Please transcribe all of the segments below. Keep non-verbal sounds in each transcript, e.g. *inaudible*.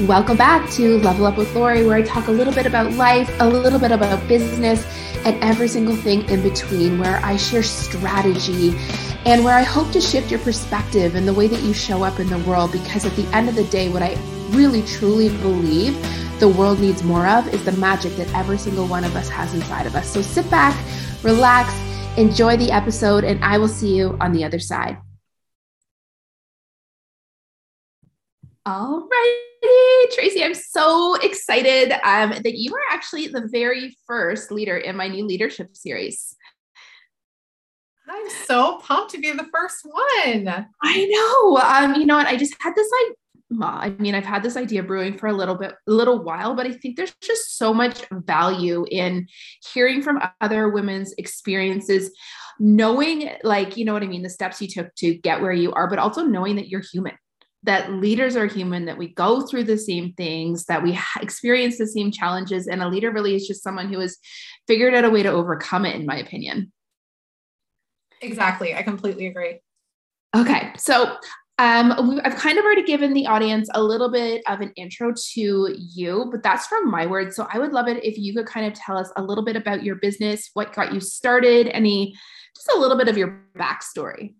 Welcome back to Level Up with Lori, where I talk a little bit about life, a little bit about business, and every single thing in between, where I share strategy and where I hope to shift your perspective and the way that you show up in the world. Because at the end of the day, what I really truly believe the world needs more of is the magic that every single one of us has inside of us. So sit back, relax, enjoy the episode, and I will see you on the other side. All right. Tracey, I'm so excited um, that you are actually the very first leader in my new leadership series. I'm so pumped to be the first one. I know. Um, you know what? I just had this like, well, I mean, I've had this idea brewing for a little bit, a little while, but I think there's just so much value in hearing from other women's experiences, knowing, like, you know what I mean, the steps you took to get where you are, but also knowing that you're human that leaders are human, that we go through the same things, that we experience the same challenges. And a leader really is just someone who has figured out a way to overcome it, in my opinion. Exactly. I completely agree. Okay. So um, I've kind of already given the audience a little bit of an intro to you, but that's from my words. So I would love it if you could kind of tell us a little bit about your business, what got you started, any, just a little bit of your backstory.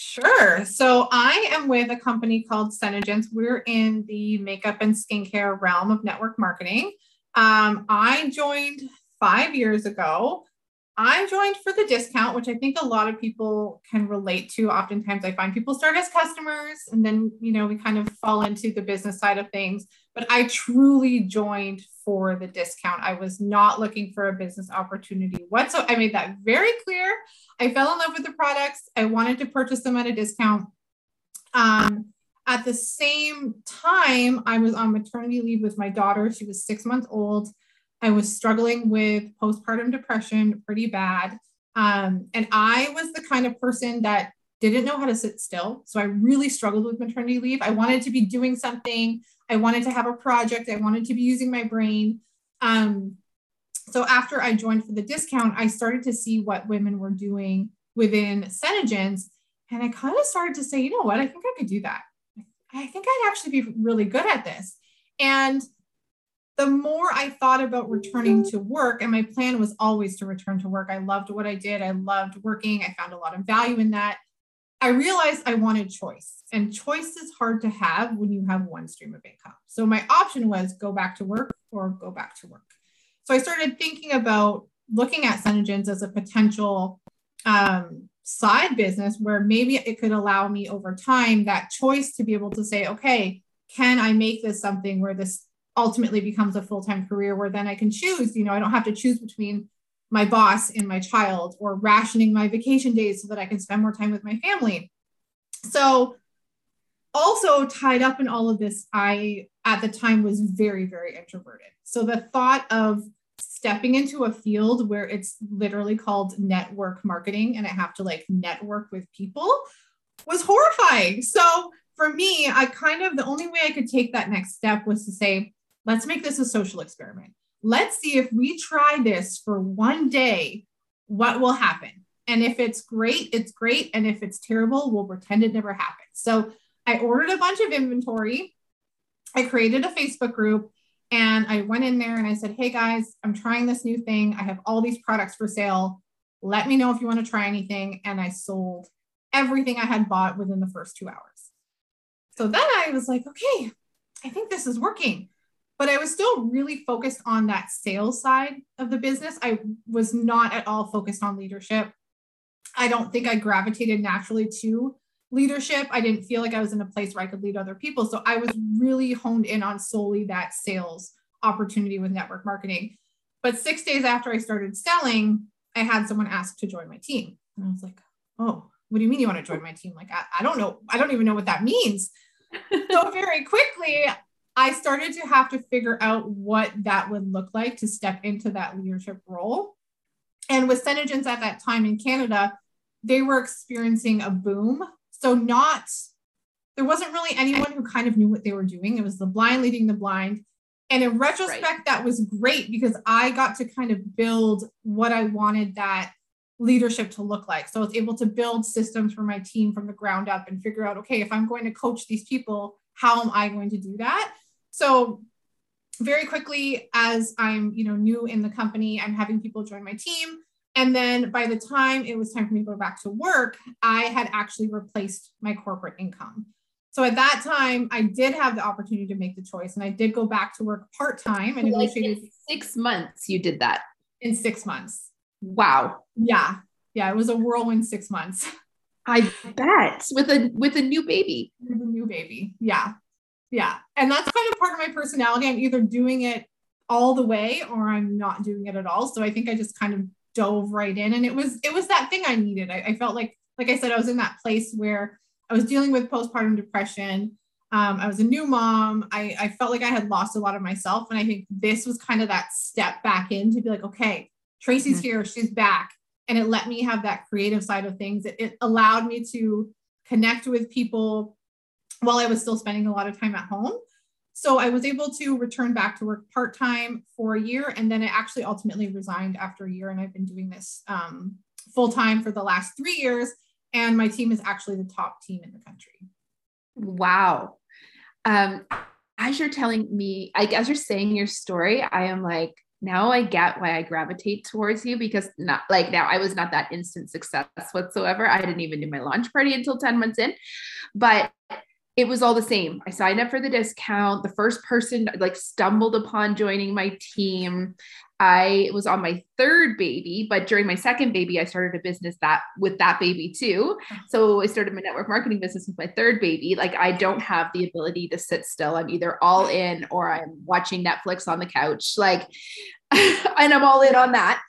Sure. So I am with a company called Senegence. We're in the makeup and skincare realm of network marketing. Um, I joined five years ago. I joined for the discount, which I think a lot of people can relate to. Oftentimes, I find people start as customers and then, you know, we kind of fall into the business side of things. But I truly joined for the discount. I was not looking for a business opportunity whatsoever. I made that very clear. I fell in love with the products. I wanted to purchase them at a discount. Um, at the same time, I was on maternity leave with my daughter. She was six months old. I was struggling with postpartum depression pretty bad. Um, and I was the kind of person that didn't know how to sit still. So I really struggled with maternity leave. I wanted to be doing something. I wanted to have a project. I wanted to be using my brain. Um, so after I joined for the discount, I started to see what women were doing within Senegence. And I kind of started to say, you know what, I think I could do that. I think I'd actually be really good at this. And the more I thought about returning to work, and my plan was always to return to work. I loved what I did. I loved working. I found a lot of value in that. I realized I wanted choice, and choice is hard to have when you have one stream of income. So my option was go back to work or go back to work. So I started thinking about looking at Senegence as a potential um, side business where maybe it could allow me over time that choice to be able to say, okay, can I make this something where this ultimately becomes a full time career where then I can choose? You know, I don't have to choose between my boss and my child or rationing my vacation days so that I can spend more time with my family. So, also tied up in all of this, I at the time was very, very introverted. So, the thought of stepping into a field where it's literally called network marketing and I have to like network with people was horrifying. So for me, I kind of the only way I could take that next step was to say, let's make this a social experiment. Let's see if we try this for one day, what will happen? And if it's great, it's great. And if it's terrible, we'll pretend it never happened. So I ordered a bunch of inventory. I created a Facebook group and I went in there and I said, Hey guys, I'm trying this new thing. I have all these products for sale. Let me know if you want to try anything. And I sold everything I had bought within the first two hours. So then I was like, okay, I think this is working. But I was still really focused on that sales side of the business. I was not at all focused on leadership. I don't think I gravitated naturally to leadership. I didn't feel like I was in a place where I could lead other people. So I was really honed in on solely that sales opportunity with network marketing. But six days after I started selling, I had someone ask to join my team. And I was like, oh, what do you mean you want to join my team? Like, I, I don't know. I don't even know what that means. *laughs* so very quickly, I started to have to figure out what that would look like to step into that leadership role. And with Senegence at that time in Canada, they were experiencing a boom so not there wasn't really anyone who kind of knew what they were doing. It was the blind leading the blind. And in retrospect, right. that was great because I got to kind of build what I wanted that leadership to look like. So I was able to build systems for my team from the ground up and figure out, okay, if I'm going to coach these people, how am I going to do that? So very quickly, as I'm, you know, new in the company, I'm having people join my team. And then by the time it was time for me to go back to work, I had actually replaced my corporate income. So at that time, I did have the opportunity to make the choice, and I did go back to work part time. And like negotiated six months. You did that in six months. Wow. Yeah, yeah, it was a whirlwind six months. I bet with a with a new baby. With a new baby, yeah, yeah, and that's kind of part of my personality. I'm either doing it all the way or I'm not doing it at all. So I think I just kind of dove right in, and it was it was that thing I needed. I, I felt like, like I said, I was in that place where I was dealing with postpartum depression. Um, I was a new mom. I, I felt like I had lost a lot of myself. And I think this was kind of that step back in to be like, okay, Tracey's mm-hmm. here, she's back. And it let me have that creative side of things. It, it allowed me to connect with people while I was still spending a lot of time at home. So I was able to return back to work part time for a year. And then I actually ultimately resigned after a year. And I've been doing this um, full time for the last three years and my team is actually the top team in the country. Wow. Um, as you're telling me, like as you're saying your story, I am like, now I get why I gravitate towards you because not like now I was not that instant success whatsoever. I didn't even do my launch party until 10 months in, but it was all the same. I signed up for the discount. The first person like stumbled upon joining my team. I was on my third baby, but during my second baby, I started a business that with that baby too. Oh. So I started my network marketing business with my third baby. Like I don't have the ability to sit still. I'm either all in or I'm watching Netflix on the couch. Like, *laughs* and I'm all in on that.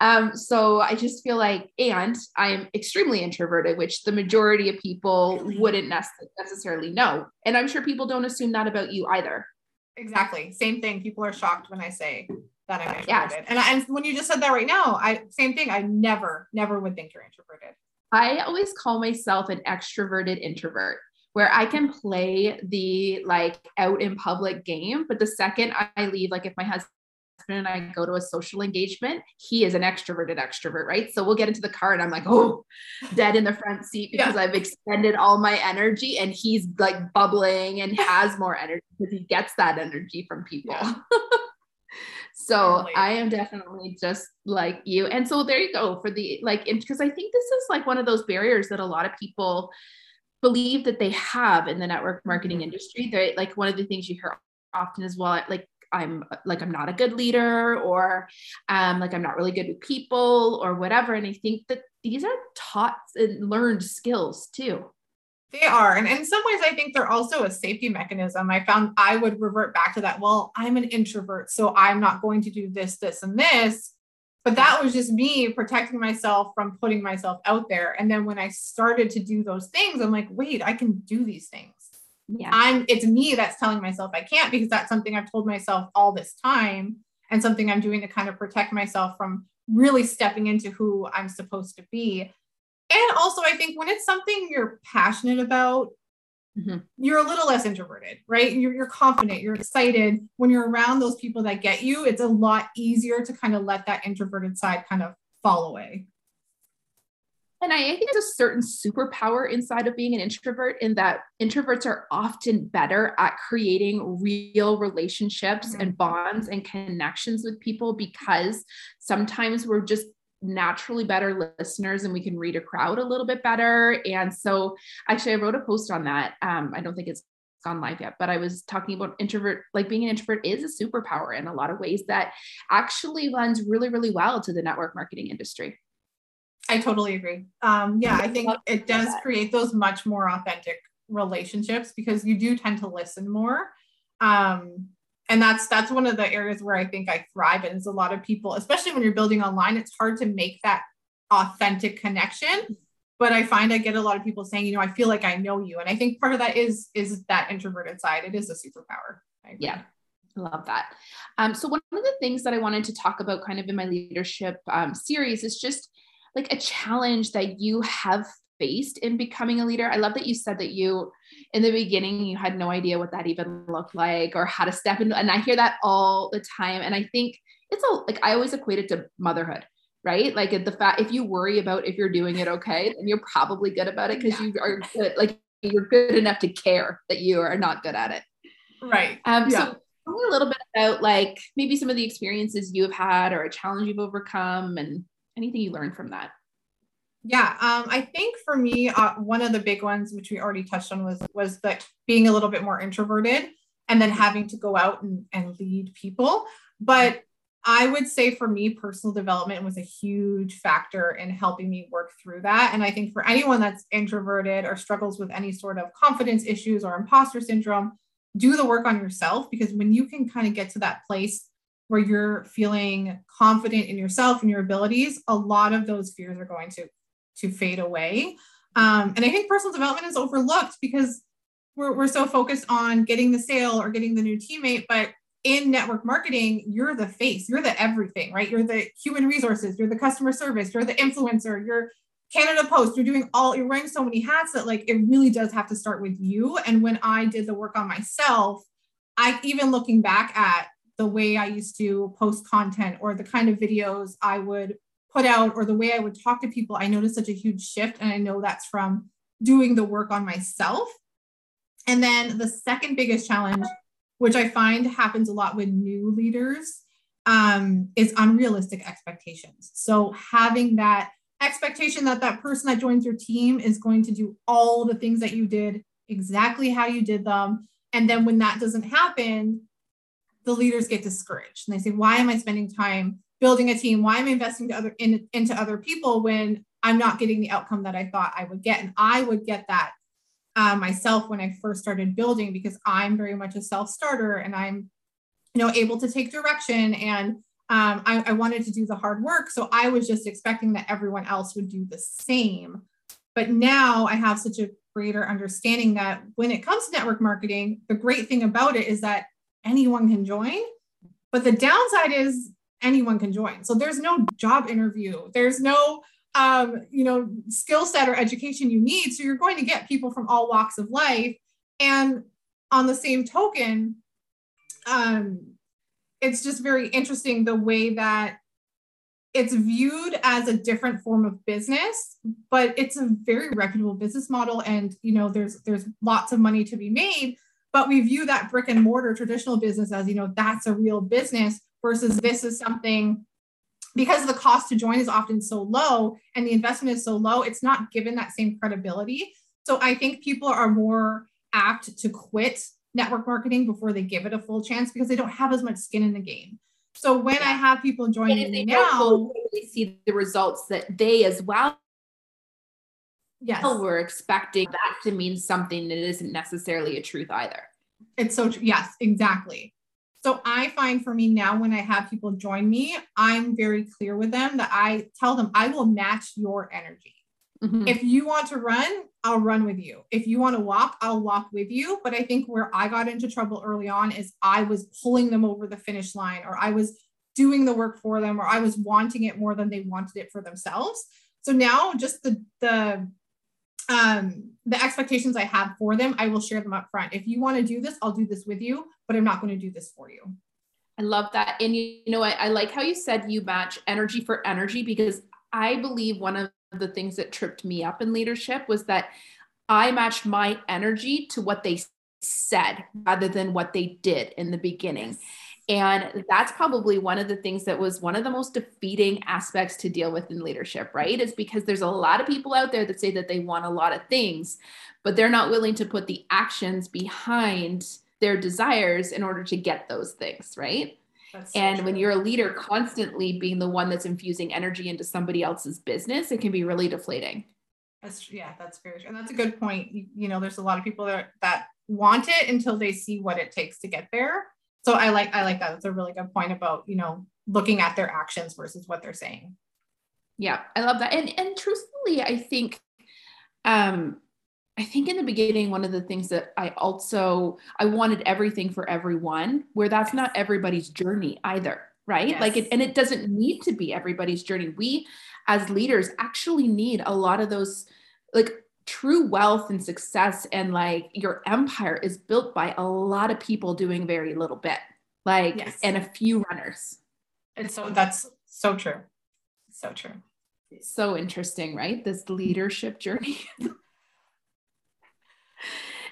Um, so I just feel like, and I'm extremely introverted, which the majority of people wouldn't necessarily know. And I'm sure people don't assume that about you either. Exactly. Same thing. People are shocked when I say that I'm introverted. Yes. And, I, and when you just said that right now, I same thing. I never, never would think you're introverted. I always call myself an extroverted introvert where I can play the like out in public game. But the second I leave, like if my husband and I go to a social engagement, he is an extroverted extrovert, right? So we'll get into the car and I'm like, oh, dead in the front seat because yeah. I've expended all my energy and he's like bubbling and has more energy because he gets that energy from people. Yeah. *laughs* So I am definitely just like you. And so there you go for the like, because I think this is like one of those barriers that a lot of people believe that they have in the network marketing mm-hmm. industry. They like one of the things you hear often as well, like I'm like I'm not a good leader or um like I'm not really good with people or whatever. And I think that these are taught and learned skills too. They are. And in some ways, I think they're also a safety mechanism. I found I would revert back to that. Well, I'm an introvert, so I'm not going to do this, this, and this. But that was just me protecting myself from putting myself out there. And then when I started to do those things, I'm like, wait, I can do these things. Yeah. I'm it's me that's telling myself I can't because that's something I've told myself all this time and something I'm doing to kind of protect myself from really stepping into who I'm supposed to be. And also, I think when it's something you're passionate about, mm-hmm. you're a little less introverted, right? You're, you're confident, you're excited. When you're around those people that get you, it's a lot easier to kind of let that introverted side kind of fall away. And I think there's a certain superpower inside of being an introvert in that introverts are often better at creating real relationships mm-hmm. and bonds and connections with people because sometimes we're just naturally better listeners and we can read a crowd a little bit better. And so actually I wrote a post on that. Um, I don't think it's gone live yet, but I was talking about introvert, like being an introvert is a superpower in a lot of ways that actually lends really, really well to the network marketing industry. I totally agree. Um, yeah, I think it does create those much more authentic relationships because you do tend to listen more. Um, and that's that's one of the areas where I think I thrive in is a lot of people, especially when you're building online, it's hard to make that authentic connection. But I find I get a lot of people saying, you know, I feel like I know you. And I think part of that is is that introverted side. It is a superpower. Yeah. I love that. Um, so one of the things that I wanted to talk about kind of in my leadership um, series is just like a challenge that you have faced in becoming a leader? I love that you said that you, in the beginning, you had no idea what that even looked like or how to step into. And I hear that all the time. And I think it's a like I always equate it to motherhood, right? Like the fact if you worry about if you're doing it okay, then you're probably good about it because yeah. you are good, like you're good enough to care that you are not good at it. Right. Um, yeah. So tell me a little bit about like maybe some of the experiences you have had or a challenge you've overcome and anything you learned from that. Yeah, um, I think for me, uh, one of the big ones, which we already touched on, was was that being a little bit more introverted, and then having to go out and, and lead people. But I would say for me, personal development was a huge factor in helping me work through that. And I think for anyone that's introverted or struggles with any sort of confidence issues or imposter syndrome, do the work on yourself because when you can kind of get to that place where you're feeling confident in yourself and your abilities, a lot of those fears are going to to fade away. Um, and I think personal development is overlooked because we're, we're so focused on getting the sale or getting the new teammate, but in network marketing, you're the face, you're the everything, right? You're the human resources, you're the customer service, you're the influencer, you're Canada Post, you're doing all, you're wearing so many hats that like it really does have to start with you. And when I did the work on myself, I even looking back at the way I used to post content or the kind of videos I would put out or the way I would talk to people, I noticed such a huge shift. And I know that's from doing the work on myself. And then the second biggest challenge which I find happens a lot with new leaders, um, is unrealistic expectations. So having that expectation that that person that joins your team is going to do all the things that you did exactly how you did them. And then when that doesn't happen, the leaders get discouraged and they say, why am I spending time building a team? Why am I investing other, in, into other people when I'm not getting the outcome that I thought I would get? And I would get that uh, myself when I first started building because I'm very much a self starter and I'm, you know, able to take direction and um, I, I wanted to do the hard work. So I was just expecting that everyone else would do the same. But now I have such a greater understanding that when it comes to network marketing, the great thing about it is that anyone can join. But the downside is anyone can join. So there's no job interview. There's no um, you know, skill set or education you need. So you're going to get people from all walks of life. And on the same token, um, it's just very interesting the way that it's viewed as a different form of business but it's a very reputable business model and you know there's there's lots of money to be made but we view that brick and mortar traditional business as you know that's a real business versus this is something because the cost to join is often so low and the investment is so low, it's not given that same credibility. So I think people are more apt to quit network marketing before they give it a full chance because they don't have as much skin in the game. So when yeah. I have people joining me now, they see the results that they as well yes. were expecting that to mean something that isn't necessarily a truth either. It's so true. Yes, exactly. So I find for me now, when I have people join me, I'm very clear with them that I tell them I will match your energy. Mm-hmm. If you want to run, I'll run with you. If you want to walk, I'll walk with you. But I think where I got into trouble early on is I was pulling them over the finish line, or I was doing the work for them, or I was wanting it more than they wanted it for themselves. So now just the the um, the expectations I have for them, I will share them up front. If you want to do this, I'll do this with you, but I'm not going to do this for you. I love that. And you, you know, I, I like how you said you match energy for energy because I believe one of the things that tripped me up in leadership was that I matched my energy to what they said rather than what they did in the beginning. Yes. And that's probably one of the things that was one of the most defeating aspects to deal with in leadership, right? Is because there's a lot of people out there that say that they want a lot of things, but they're not willing to put the actions behind their desires in order to get those things, right? That's and so when you're a leader constantly being the one that's infusing energy into somebody else's business, it can be really deflating. That's yeah, that's very true. and that's a good point. You, you know, there's a lot of people that that want it until they see what it takes to get there so i like i like that. It's a really good point about you know looking at their actions versus what they're saying. Yeah i love that. And and truthfully i think um i think in the beginning one of the things that i also i wanted everything for everyone where that's not everybody's journey either right? Yes. like it and it doesn't need to be everybody's journey. We as leaders actually need a lot of those like true wealth and success and like your empire is built by a lot of people doing very little bit like yes. and a few runners and so that's so true so true so interesting right this leadership journey *laughs*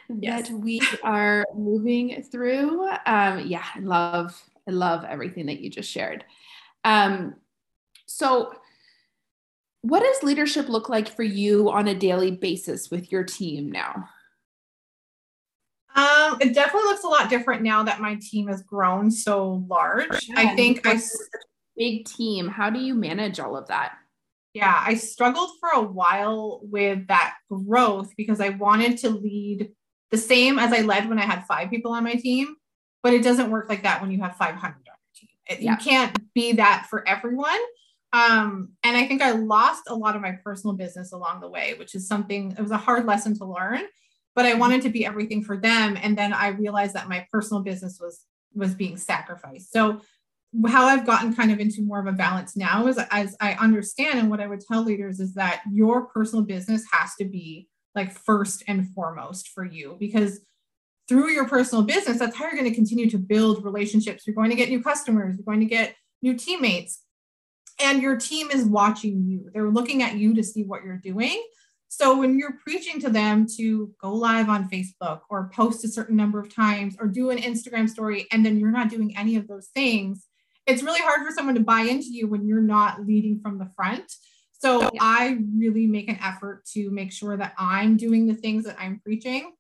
yes. that we are moving through. Um, yeah, I love, I love everything that you just shared. Um, so, what does leadership look like for you on a daily basis with your team now? Um, it definitely looks a lot different now that my team has grown so large. Yeah, I think I big team. How do you manage all of that? Yeah, I struggled for a while with that growth because I wanted to lead the same as I led when I had five people on my team, but it doesn't work like that when you have 500 on your team. It, yeah. You can't be that for everyone. Um, and I think I lost a lot of my personal business along the way, which is something, it was a hard lesson to learn, but I wanted to be everything for them. And then I realized that my personal business was was being sacrificed. So how I've gotten kind of into more of a balance now is as I understand and what I would tell leaders is that your personal business has to be like first and foremost for you because through your personal business, that's how you're going to continue to build relationships. You're going to get new customers, you're going to get new teammates, and your team is watching you. They're looking at you to see what you're doing. So when you're preaching to them to go live on Facebook or post a certain number of times or do an Instagram story, and then you're not doing any of those things, it's really hard for someone to buy into you when you're not leading from the front. So yeah. I really make an effort to make sure that I'm doing the things that I'm preaching.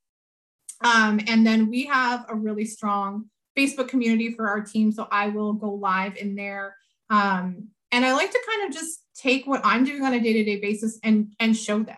Um, and then we have a really strong Facebook community for our team. So I will go live in there. Um, and I like to kind of just take what I'm doing on a day-to-day basis and and show them.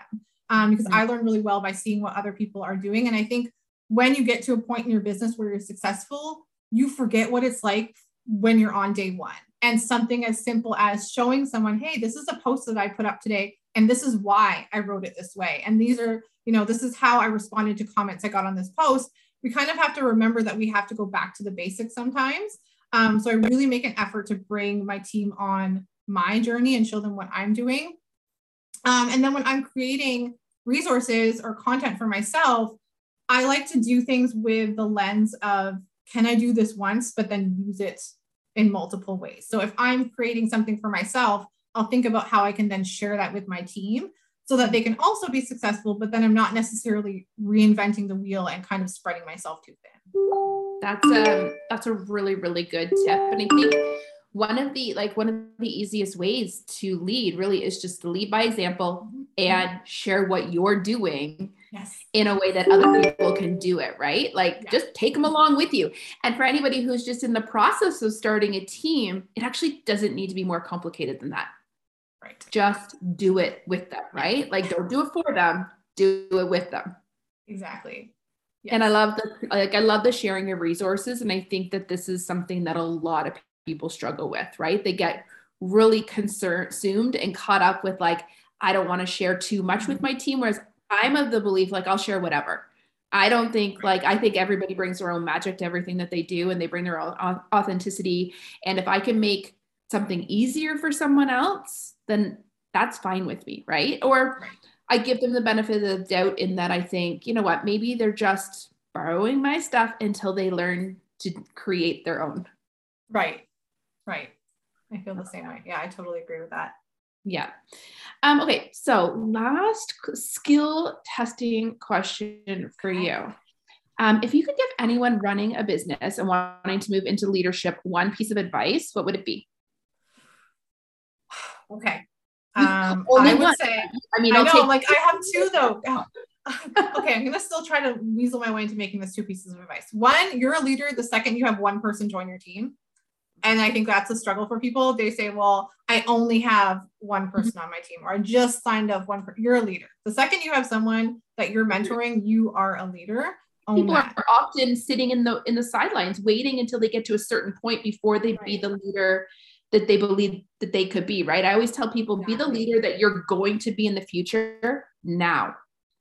Um, because mm-hmm. I learn really well by seeing what other people are doing. And I think when you get to a point in your business where you're successful, you forget what it's like when you're on day one. And something as simple as showing someone, hey, this is a post that I put up today, and this is why I wrote it this way. And these are, you know, this is how I responded to comments I got on this post. We kind of have to remember that we have to go back to the basics sometimes. Um, so I really make an effort to bring my team on my journey and show them what I'm doing. Um, and then when I'm creating resources or content for myself, I like to do things with the lens of can I do this once, but then use it in multiple ways? So if I'm creating something for myself, I'll think about how I can then share that with my team so that they can also be successful, but then I'm not necessarily reinventing the wheel and kind of spreading myself too thin. That's a that's a really really good tip, and I think one of the like one of the easiest ways to lead really is just to lead by example and share what you're doing yes. in a way that other people can do it, right? Like yeah. just take them along with you. And for anybody who's just in the process of starting a team, it actually doesn't need to be more complicated than that. Right. Just do it with them, right? Like don't do it for them, do it with them. Exactly. Yes. And I love the like I love the sharing of resources. And I think that this is something that a lot of people struggle with, right? They get really consumed and caught up with like, I don't want to share too much with mm-hmm. my team. Whereas I'm of the belief like I'll share whatever. I don't think like I think everybody brings their own magic to everything that they do and they bring their own authenticity. And if I can make something easier for someone else, then that's fine with me, right? Or I give them the benefit of the doubt in that I think, you know what, maybe they're just borrowing my stuff until they learn to create their own. Right. Right. I feel the same way. Yeah, I totally agree with that. Yeah. Um, okay, so last skill testing question for you. Um, if you could give anyone running a business and wanting to move into leadership one piece of advice, what would it be? Okay. Um, I would one. say, I mean, I know, like I have two though. *laughs* *laughs* okay, I'm gonna still try to weasel my way into making this two pieces of advice. One, you're a leader the second you have one person join your team. And I think that's a struggle for people. They say, well, I only have one mm-hmm. person on my team, or I just signed up one. Per-. You're a leader. The second you have someone that you're mentoring, you are a leader. People that. are often sitting in the in the sidelines, waiting until they get to a certain point before they right. be the leader that they believe that they could be. Right? I always tell people, be the leader that you're going to be in the future now.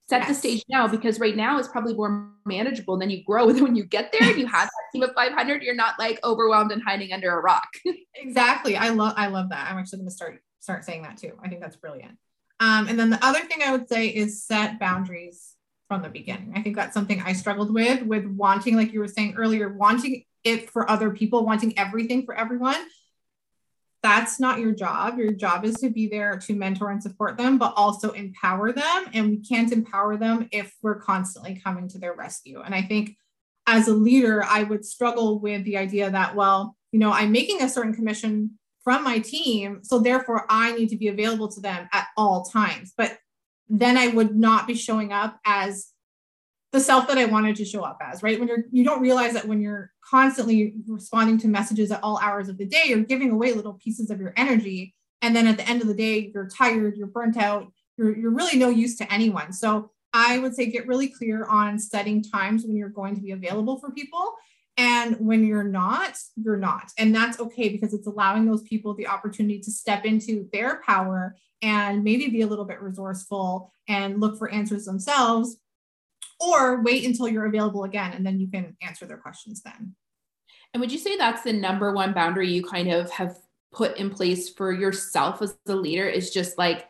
Set yes. the stage now because right now it's probably more manageable and then you grow. And *laughs* when you get there and you have that team of 500 you're not like overwhelmed and hiding under a rock. *laughs* Exactly. I love i love that. I'm actually going to start start saying that too. I think that's brilliant. Um, and then the other thing i would say is set boundaries from the beginning. I think that's something i struggled with with wanting like you were saying earlier wanting it for other people wanting everything for everyone that's not your job. Your job is to be there to mentor and support them, but also empower them. And we can't empower them if we're constantly coming to their rescue. And I think as a leader, I would struggle with the idea that, well, you know, I'm making a certain commission from my team. So therefore, I need to be available to them at all times. But then I would not be showing up as the self that I wanted to show up as, right? When you're you don't realize that when you're constantly responding to messages at all hours of the day, you're giving away little pieces of your energy. And then at the end of the day, you're tired, you're burnt out, you're, you're really no use to anyone. So I would say get really clear on setting times when you're going to be available for people. And when you're not, you're not. And that's okay because it's allowing those people the opportunity to step into their power and maybe be a little bit resourceful and look for answers themselves or wait until you're available again and then you can answer their questions then. And would you say that's the number one boundary you kind of have put in place for yourself as the leader is just like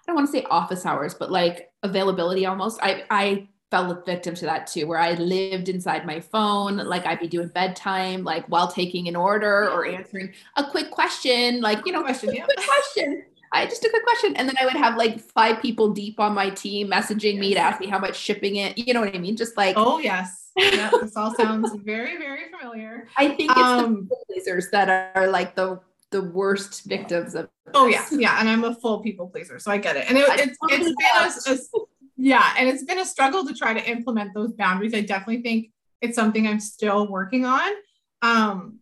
I don't want to say office hours, but like availability almost. I I fell a victim to that too, where I lived inside my phone, like I'd be doing bedtime, like while taking an order or answering a quick question, like you know, question, yeah. quick question. I just a quick question. And then I would have like five people deep on my team messaging yes. me to ask me how much shipping it, you know what I mean? Just like, oh, yes. Yeah, *laughs* this all sounds very, very familiar. I think it's um, the pleasers that are like the the worst victims of. Oh yeah, yeah, and I'm a full people pleaser, so I get it. And it, it's it's been a, a, yeah, and it's been a struggle to try to implement those boundaries. I definitely think it's something I'm still working on. Um,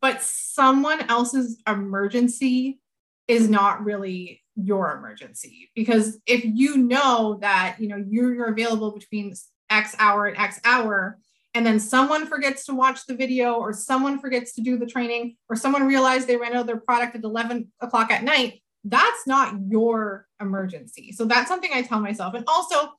but someone else's emergency is not really your emergency. Because if you know that you know you're, you're available between x hour and x hour and then someone forgets to watch the video or someone forgets to do the training or someone realized they ran out of their product at 11 o'clock at night that's not your emergency. So that's something i tell myself. And also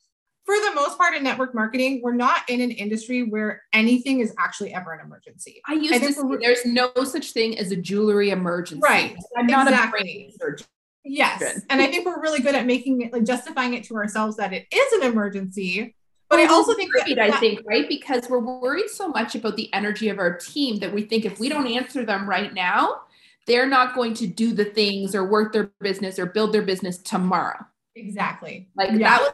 for the most part in network marketing, we're not in an industry where anything is actually ever an emergency. I used I to say there's no such thing as a jewelry emergency. Right. I'm not exactly. a brain surgeon. Yes. And I think we're really good at making it like justifying it to ourselves that it is an emergency. But I also think that, that, I think, right? Because we're worried so much about the energy of our team that we think if we don't answer them right now, they're not going to do the things or work their business or build their business tomorrow. Exactly. Like yeah. that was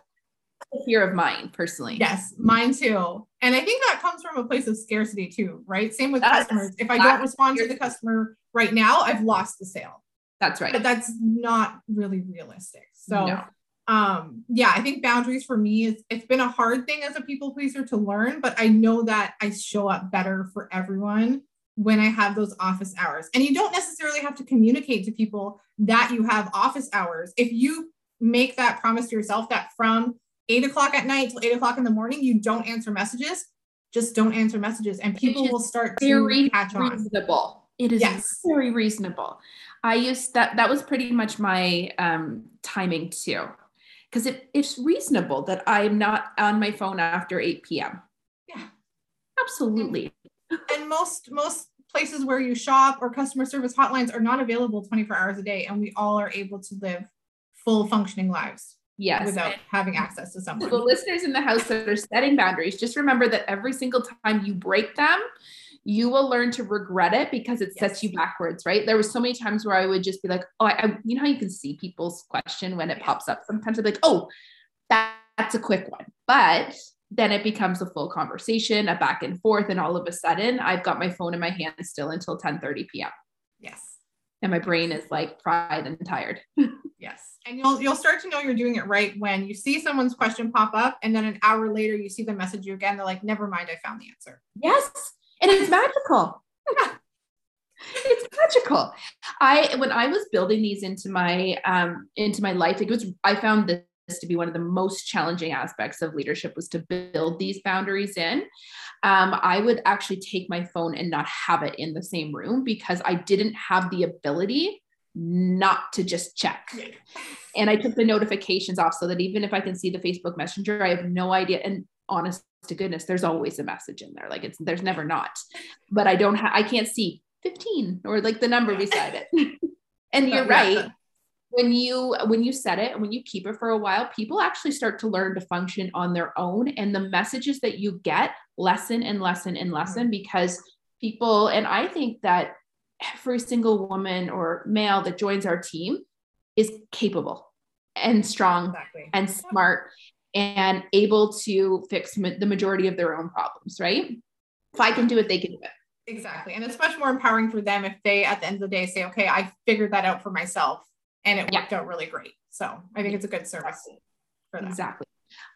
fear of mine personally. Yes, mine too. And I think that comes from a place of scarcity too, right? Same with that's, customers. If I don't respond to the customer right now, I've lost the sale. That's right. But that's not really realistic. So no. um yeah, I think boundaries for me is it's been a hard thing as a people pleaser to learn, but I know that I show up better for everyone when I have those office hours. And you don't necessarily have to communicate to people that you have office hours. If you make that promise to yourself that from eight o'clock at night till eight o'clock in the morning, you don't answer messages, just don't answer messages, and people will start to catch on. Reasonable. It is yes. very reasonable. I used that. That was pretty much my um, timing too, because it, it's reasonable that I'm not on my phone after eight p.m. Yeah, absolutely. And, *laughs* and most most places where you shop or customer service hotlines are not available 24 hours a day, and we all are able to live full functioning lives. Yes. Without having access to someone. The listeners in the house that are setting boundaries, just remember that every single time you break them, you will learn to regret it because it sets you backwards, right? There was so many times where I would just be like, oh, I, I you know how you can see people's question when it pops up. Sometimes I'm like, oh, that, that's a quick one. But then it becomes a full conversation, a back and forth. And all of a sudden I've got my phone in my hand still until 10 30 p.m. Yes. And my brain is like fried and tired. *laughs* yes and you'll you'll start to know you're doing it right when you see someone's question pop up and then an hour later you see them message you again. They're like never mind i found the answer. Yes. And it's magical. Yeah. *laughs* it's magical. I when i was building these into my um into my life it was i found this to be one of the most challenging aspects of leadership was to build these boundaries in. Um, i would actually take my phone and not have it in the same room because i didn't have the ability not to just check. And I took the notifications off so that even if I can see the Facebook Messenger, I have no idea. And honest to goodness, there's always a message in there. Like it's there's never not. But I don't have I can't see 15 or like the number beside it. *laughs* and you're right. When you when you set it and when you keep it for a while, people actually start to learn to function on their own. And the messages that you get lessen and lessen and lessen mm-hmm. because people, and I think that every single woman or male that joins our team is capable and strong exactly. and smart and able to fix ma- the majority of their own problems, right? If I can do it, they can do it. Exactly. And it's much more empowering for them if they, at the end of the day, say, okay, I figured that out for myself and it worked out really great. So I think it's a good service for them. Exactly.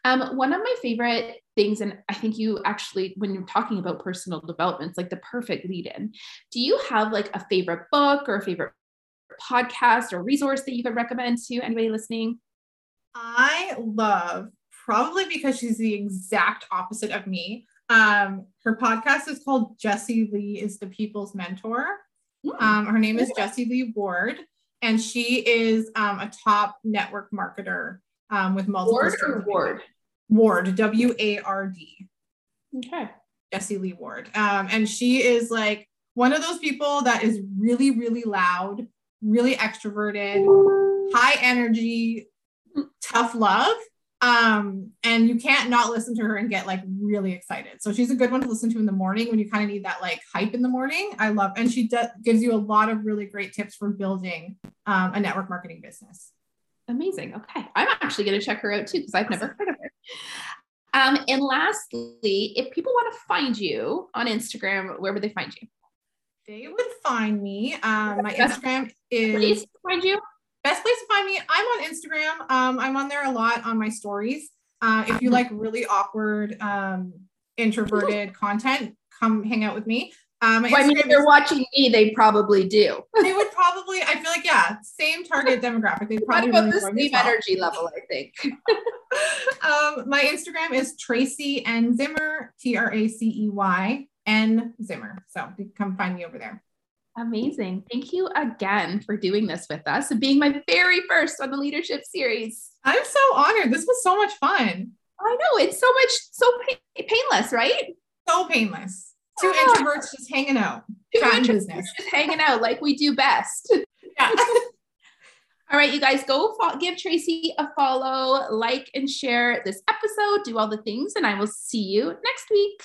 Um, one of my favorite things, and I think you actually, when you're talking about personal development, it's like the perfect lead in. Do you have like a favorite book or a favorite podcast or resource that you could recommend to anybody listening? I love, probably because she's the exact opposite of me. Um, her podcast is called Jessie Lee is the People's Mentor. Hmm. Um, her name is Jessie Lee Ward, and she is um, a top network marketer um, with multiple. Ward or Ward? Ward, W A R D. Okay. Jessie Lee Ward. Um, and she is like one of those people that is really, really loud, really extroverted, high energy, tough love. Um, and you can't not listen to her and get like really excited. So she's a good one to listen to in the morning when you kind of need that like hype in the morning. I love, and she does gives you a lot of really great tips for building um, a network marketing business. Amazing. Okay. I'm actually going to check her out too because I've never heard of her. Um, and lastly, if people want to find you on Instagram, where would they find you? They would find me. Um, my Instagram is to find you. Best place to find me. I'm on Instagram. Um, I'm on there a lot on my stories. Uh, if you like really awkward, um, introverted content, come hang out with me. Um, well, I mean, if they're watching me, they probably do. they would probably. I feel like yeah, same target *laughs* demographic. They probably what about the same energy level. I think. *laughs* um, my Instagram is Tracey N Zimmer, T R A C E Y N Zimmer. So you come find me over there. Amazing. Thank you again for doing this with us and being my very first on the leadership series. I'm so honored. This was so much fun. I know it's so much so painless, right? So painless. Two *laughs* introverts just hanging out. Two introverts business. just hanging out like we do best. *laughs* Yeah. *laughs* all right, you guys, go give Tracey a follow, like and share this episode, do all the things, and I will see you next week.